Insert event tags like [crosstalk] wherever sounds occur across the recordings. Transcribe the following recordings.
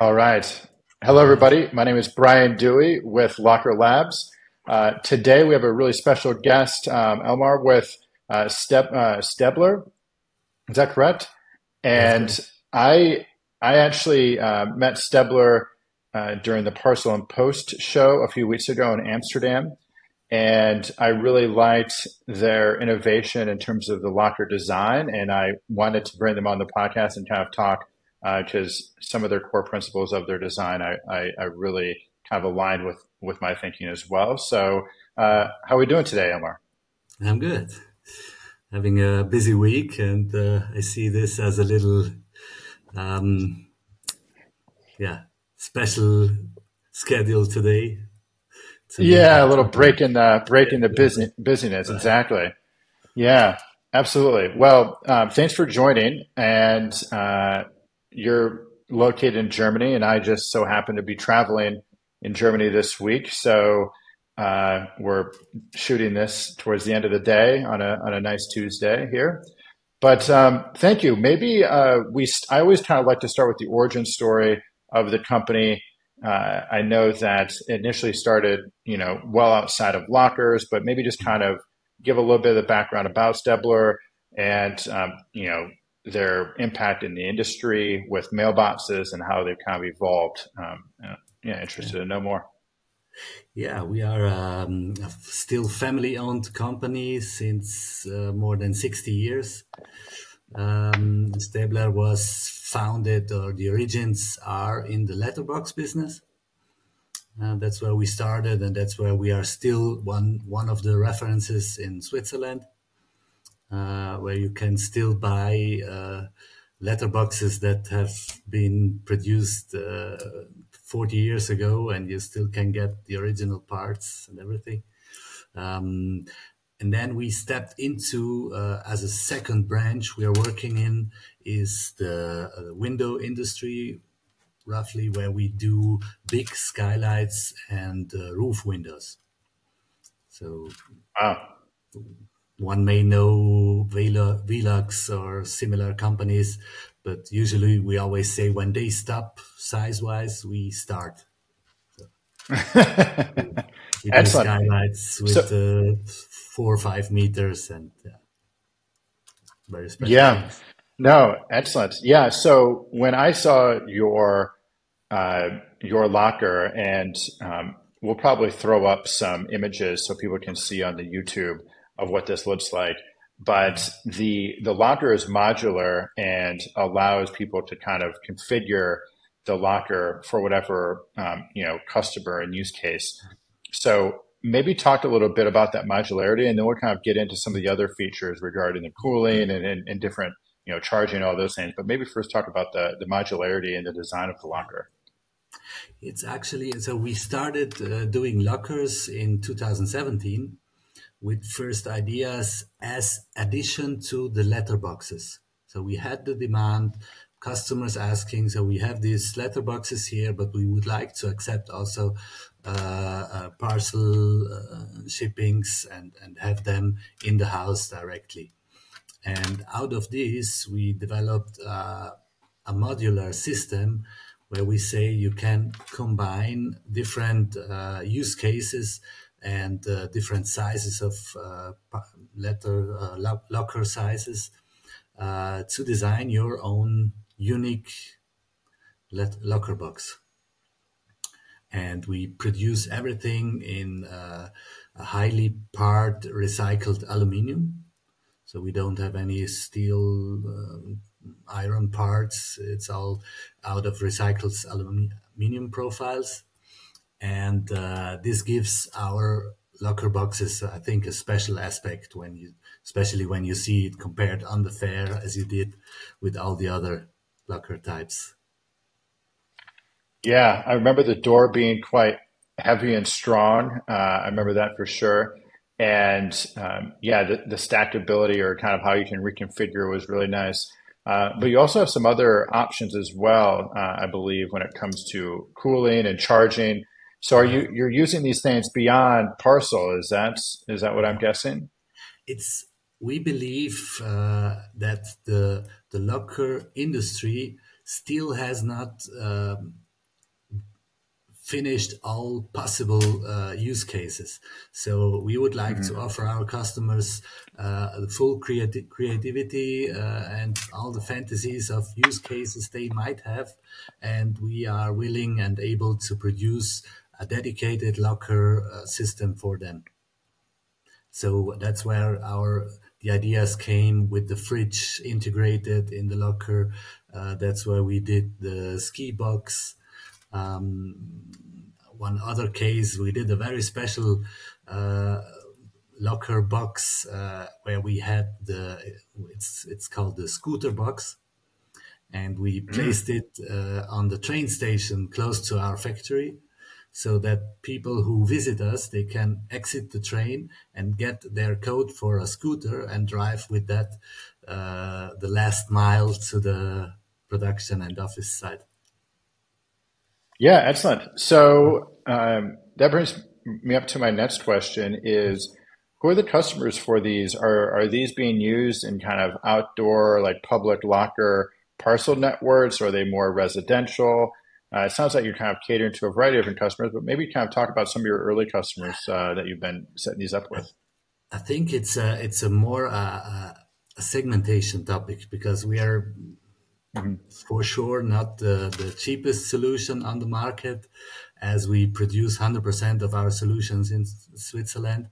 All right. Hello, everybody. My name is Brian Dewey with Locker Labs. Uh, today we have a really special guest, um, Elmar, with uh, Step, uh, Stebler. Is that correct? And I I actually uh, met Stebler uh, during the Parcel and Post show a few weeks ago in Amsterdam. And I really liked their innovation in terms of the locker design. And I wanted to bring them on the podcast and kind of talk because uh, some of their core principles of their design I, I, I, really kind of aligned with, with my thinking as well. So, uh, how are we doing today, Omar? I'm good. Having a busy week, and uh, I see this as a little, um, yeah, special schedule today. Yeah, a little [laughs] break in the break in the busy, busyness. Exactly. Yeah, absolutely. Well, um, thanks for joining, and uh, you're located in Germany, and I just so happen to be traveling in Germany this week. So uh, we're shooting this towards the end of the day on a on a nice Tuesday here. But um, thank you. Maybe uh, we. I always kind of like to start with the origin story of the company. Uh, I know that initially started, you know, well outside of lockers, but maybe just kind of give a little bit of the background about Stebler and um, you know their impact in the industry with mailboxes and how they've kind of evolved. Um, yeah, interested yeah. to know more. Yeah, we are um, still family-owned company since uh, more than 60 years. Um, Stebler was founded, or the origins are in the letterbox business. Uh, that's where we started, and that's where we are still one one of the references in Switzerland. Uh, where you can still buy uh, letterboxes that have been produced uh, 40 years ago and you still can get the original parts and everything. Um, and then we stepped into uh, as a second branch we are working in is the uh, window industry roughly where we do big skylights and uh, roof windows so wow one may know Velux or similar companies, but usually we always say when they stop size wise, we start. So [laughs] we Excellent. skylights with so, uh, four or five meters and yeah, very special. Yeah. Things. No, excellent. Yeah. So when I saw your uh, your locker, and um, we'll probably throw up some images so people can see on the YouTube of what this looks like. But the the locker is modular and allows people to kind of configure the locker for whatever um, you know customer and use case. So maybe talk a little bit about that modularity, and then we'll kind of get into some of the other features regarding the cooling and, and, and different you know charging all those things. But maybe first talk about the the modularity and the design of the locker. It's actually so we started uh, doing lockers in 2017 with first ideas as addition to the letterboxes. So we had the demand, customers asking, so we have these letterboxes here, but we would like to accept also uh, uh, parcel uh, shippings and, and have them in the house directly. And out of this, we developed uh, a modular system where we say you can combine different uh, use cases and uh, different sizes of uh, letter uh, locker sizes to design your own unique let- locker box. And we produce everything in a highly part recycled aluminium. So we don't have any steel, uh, iron parts. It's all out of recycled aluminium profiles and uh, this gives our locker boxes, I think, a special aspect when you, especially when you see it compared on the fair as you did with all the other locker types. Yeah, I remember the door being quite heavy and strong. Uh, I remember that for sure. And um, yeah, the, the stackability or kind of how you can reconfigure was really nice. Uh, but you also have some other options as well, uh, I believe, when it comes to cooling and charging. So are you you're using these things beyond parcel? Is that is that what I'm guessing? It's we believe uh, that the the locker industry still has not um, finished all possible uh, use cases. So we would like mm-hmm. to offer our customers uh, the full creati- creativity uh, and all the fantasies of use cases they might have, and we are willing and able to produce a dedicated locker uh, system for them. So that's where our the ideas came with the fridge integrated in the locker. Uh, that's where we did the ski box. Um, one other case, we did a very special uh, locker box uh, where we had the it's it's called the scooter box, and we mm. placed it uh, on the train station close to our factory so that people who visit us they can exit the train and get their code for a scooter and drive with that uh, the last mile to the production and office site yeah excellent. So um, that brings me up to my next question is who are the customers for these? Are are these being used in kind of outdoor like public locker parcel networks or are they more residential uh, it sounds like you're kind of catering to a variety of different customers, but maybe kind of talk about some of your early customers uh, that you've been setting these up with. I think it's a, it's a more uh, uh a segmentation topic because we are mm-hmm. for sure not the, the cheapest solution on the market as we produce 100% of our solutions in Switzerland.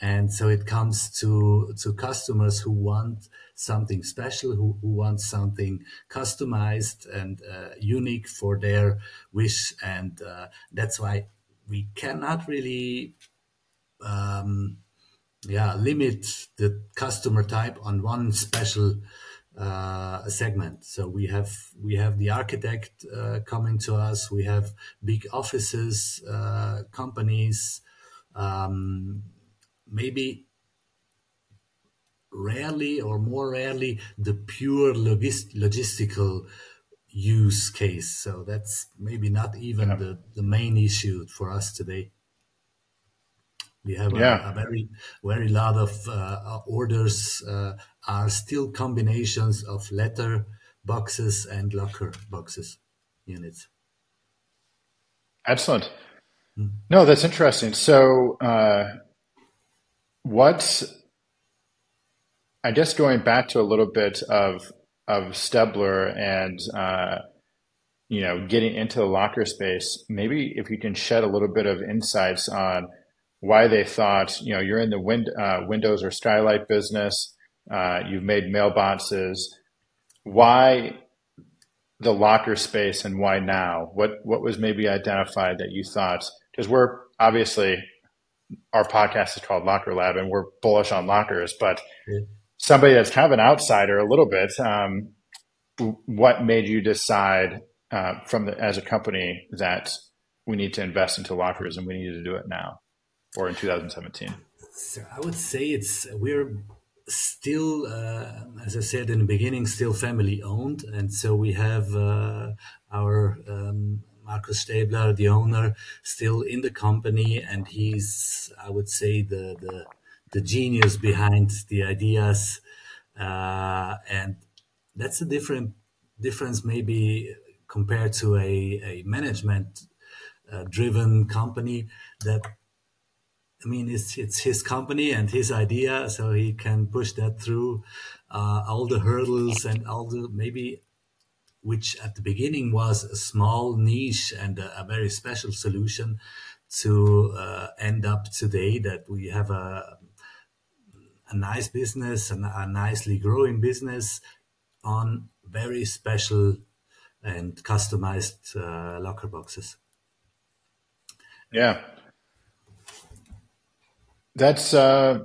And so it comes to, to customers who want something special, who, who want something customized and uh, unique for their wish. And uh, that's why we cannot really, um, yeah, limit the customer type on one special uh, segment. So we have we have the architect uh, coming to us. We have big offices, uh, companies. Um, maybe rarely or more rarely the pure logist- logistical use case. So that's maybe not even yeah. the, the main issue for us today. We have yeah. a, a, very, very lot of uh, orders uh, are still combinations of letter boxes and locker boxes units. Excellent. Hmm. No, that's interesting. So, uh, what's I guess going back to a little bit of of Stebler and uh, you know getting into the locker space, maybe if you can shed a little bit of insights on why they thought you know you're in the uh, Windows or Skylight business, uh, you've made mailboxes, why the locker space and why now? What what was maybe identified that you thought because we're obviously our podcast is called Locker Lab and we're bullish on lockers, but yeah somebody that's kind of an outsider a little bit, um, what made you decide uh, from the, as a company that we need to invest into lockers and we need to do it now or in 2017? So I would say it's we're still, uh, as I said in the beginning, still family owned, and so we have uh, our um, Markus Stebler, the owner, still in the company, and he's I would say the the the genius behind the ideas, uh, and that's a different difference maybe compared to a, a management uh, driven company that I mean, it's it's his company and his idea, so he can push that through uh, all the hurdles and all the maybe, which at the beginning was a small niche and a, a very special solution, to uh, end up today that we have a a nice business and a nicely growing business on very special and customized uh, locker boxes. Yeah, that's uh,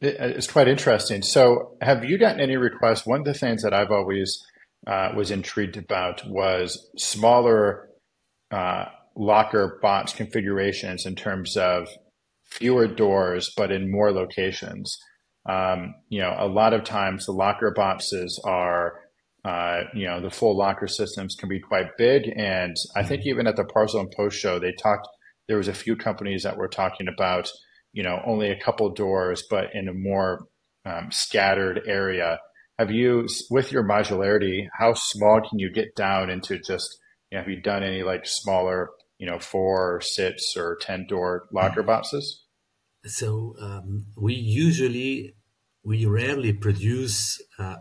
it, it's quite interesting. So, have you gotten any requests? One of the things that I've always uh, was intrigued about was smaller uh, locker box configurations in terms of fewer doors, but in more locations. Um, you know, a lot of times the locker boxes are, uh, you know, the full locker systems can be quite big. And I think mm-hmm. even at the Parcel and Post show, they talked, there was a few companies that were talking about, you know, only a couple doors, but in a more um, scattered area. Have you, with your modularity, how small can you get down into just, you know, have you done any like smaller you know, four, or six, or ten door locker boxes? So um, we usually we rarely produce uh,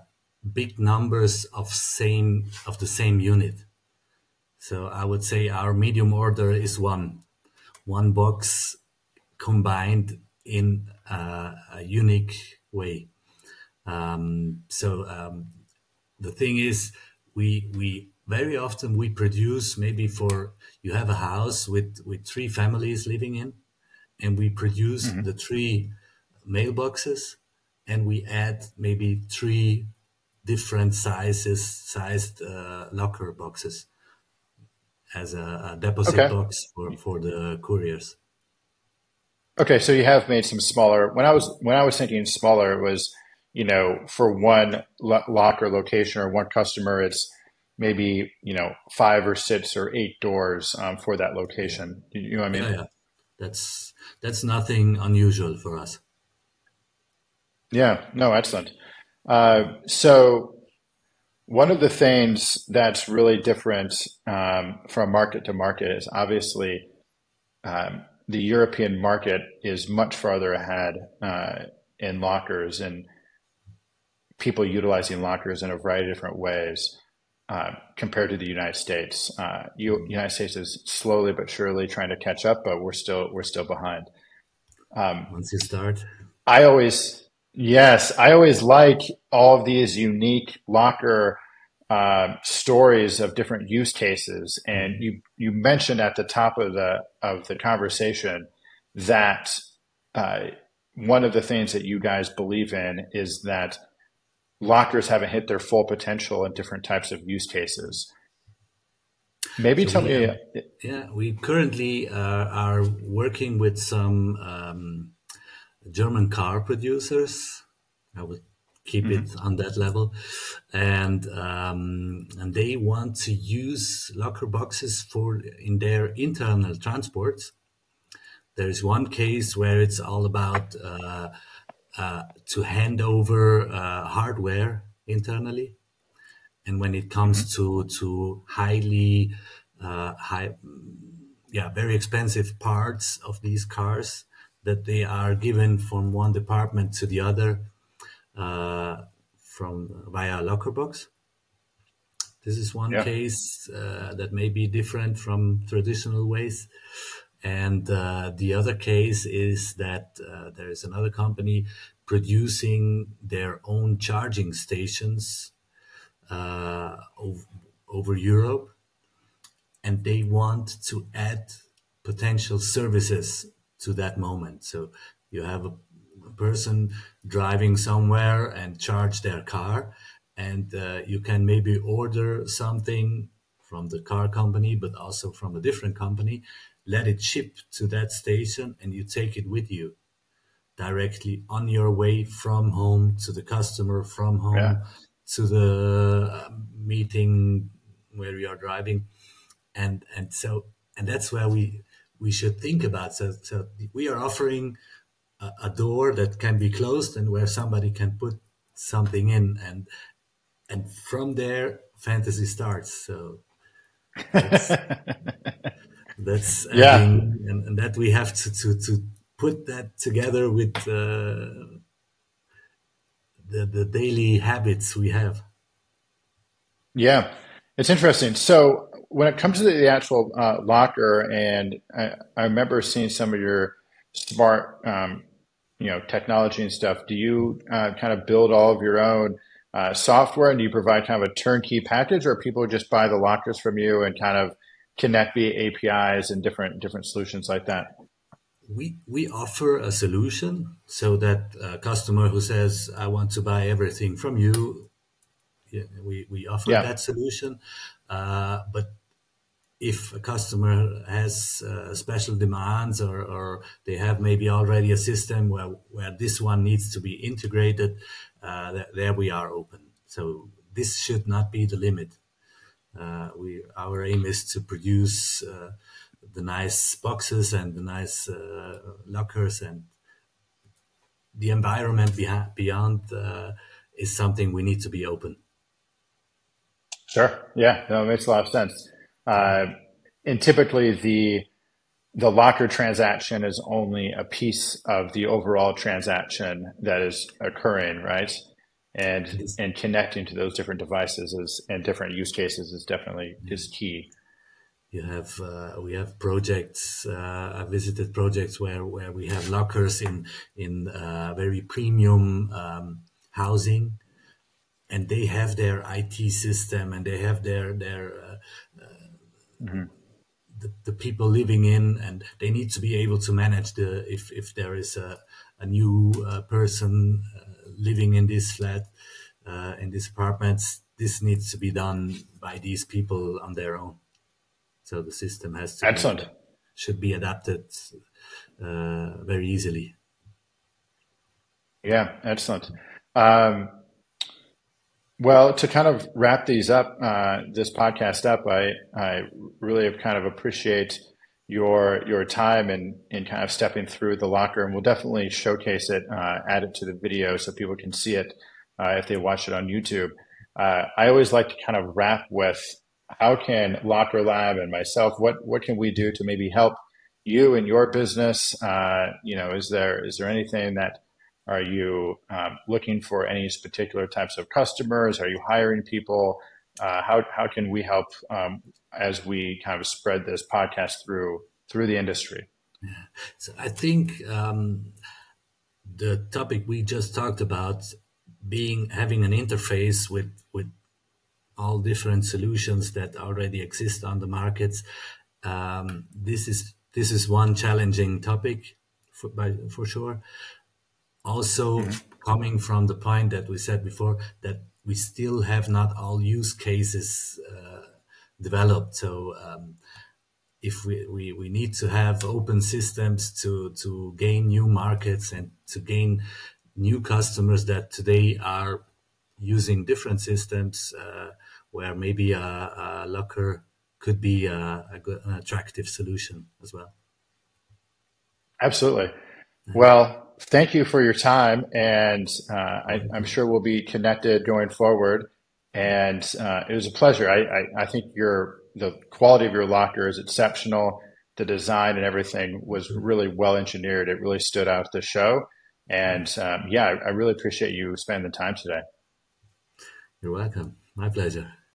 big numbers of same of the same unit. So I would say our medium order is one one box combined in uh, a unique way. Um, so um, the thing is, we we very often we produce maybe for you have a house with with three families living in, and we produce mm-hmm. the three mailboxes, and we add maybe three different sizes sized uh, locker boxes as a, a deposit okay. box for, for the couriers. Okay, so you have made some smaller. When I was when I was thinking smaller, it was you know for one lo- locker location or one customer, it's maybe you know five or six or eight doors um, for that location. You know what I mean? Yeah, yeah, that's that's nothing unusual for us. Yeah, no, excellent. Uh, so one of the things that's really different um, from market to market is obviously um, the European market is much farther ahead uh, in lockers and people utilizing lockers in a variety of different ways uh, compared to the United States. Uh, you, United States is slowly but surely trying to catch up, but we're still we're still behind. Um, Once you start, I always yes, I always like all of these unique locker uh, stories of different use cases. And you you mentioned at the top of the of the conversation that uh, one of the things that you guys believe in is that lockers haven't hit their full potential in different types of use cases. Maybe so tell we, me. Uh, yeah, we currently uh, are working with some um, German car producers. I would keep mm-hmm. it on that level, and um, and they want to use locker boxes for in their internal transports. There is one case where it's all about uh, uh, to hand over uh, hardware internally, and when it comes mm-hmm. to to highly uh, high, yeah, very expensive parts of these cars that they are given from one department to the other uh, from via locker box. This is one yeah. case uh, that may be different from traditional ways. And uh, the other case is that uh, there is another company producing their own charging stations uh, ov- over Europe. And they want to add potential services to that moment. So you have a person driving somewhere and charge their car and uh, you can maybe order something from the car company but also from a different company let it ship to that station and you take it with you directly on your way from home to the customer from home yeah. to the uh, meeting where you are driving. And and so and that's where we we should think about. So so we are offering a, a door that can be closed and where somebody can put something in and and from there fantasy starts. So [laughs] that's, yeah. and, and, that we have to, to to put that together with uh, the the daily habits we have. Yeah. It's interesting. So when it comes to the actual uh, locker and I, I remember seeing some of your smart, um, you know, technology and stuff, do you uh, kind of build all of your own uh, software and do you provide kind of a turnkey package or people just buy the lockers from you and kind of connect via APIs and different different solutions like that? We we offer a solution so that a customer who says I want to buy everything from you, yeah, we we offer yeah. that solution. Uh, but if a customer has uh, special demands or, or, they have maybe already a system where, where this one needs to be integrated, uh, th- there we are open. So this should not be the limit. Uh, we our aim is to produce uh, the nice boxes and the nice uh, lockers and the environment beha- beyond is something we need to be open. Sure. Yeah, it makes a lot of sense. Uh, and typically the the locker transaction is only a piece of the overall transaction that is occurring, right? And and connecting to those different devices is, and different use cases is definitely is key. You have uh, we have projects. Uh, I visited projects where, where we have lockers in in uh, very premium um, housing, and they have their IT system and they have their their uh, uh, mm-hmm the, the people living in and they need to be able to manage the if, if there is a, a new uh, person uh, living in this flat uh, in these apartments this needs to be done by these people on their own. So the system has to excellent. be, should be adapted uh, very easily. Yeah excellent. Um, well, to kind of wrap these up, uh, this podcast up, I, I really kind of appreciate your your time and in kind of stepping through the locker, and we'll definitely showcase it, uh, add it to the video so people can see it uh, if they watch it on YouTube. Uh, I always like to kind of wrap with how can Locker Lab and myself, what what can we do to maybe help you and your business? Uh, you know, is there is there anything that are you um, looking for any particular types of customers? Are you hiring people? Uh, how how can we help um, as we kind of spread this podcast through through the industry? Yeah. [laughs] So I think um, the topic we just talked about being having an interface with with all different solutions that already exist on the markets. Um, this is this is one challenging topic for, by, for sure also mm-hmm. coming from the point that we said before that we still have not all use cases uh, developed. So um, if we, we, we need to have open systems to, to gain new markets and to gain new customers that today are using different systems uh, where maybe a, a, locker could be a, a good, an attractive solution as well. Absolutely. Well, thank you for your time, and uh, I, am sure we'll be connected going forward. And uh, it was a pleasure. I, I, I, think your the quality of your locker is exceptional. The design and everything was really well engineered. It really stood out the show. And um, yeah, I, I really appreciate you spending the time today. You're welcome. My pleasure.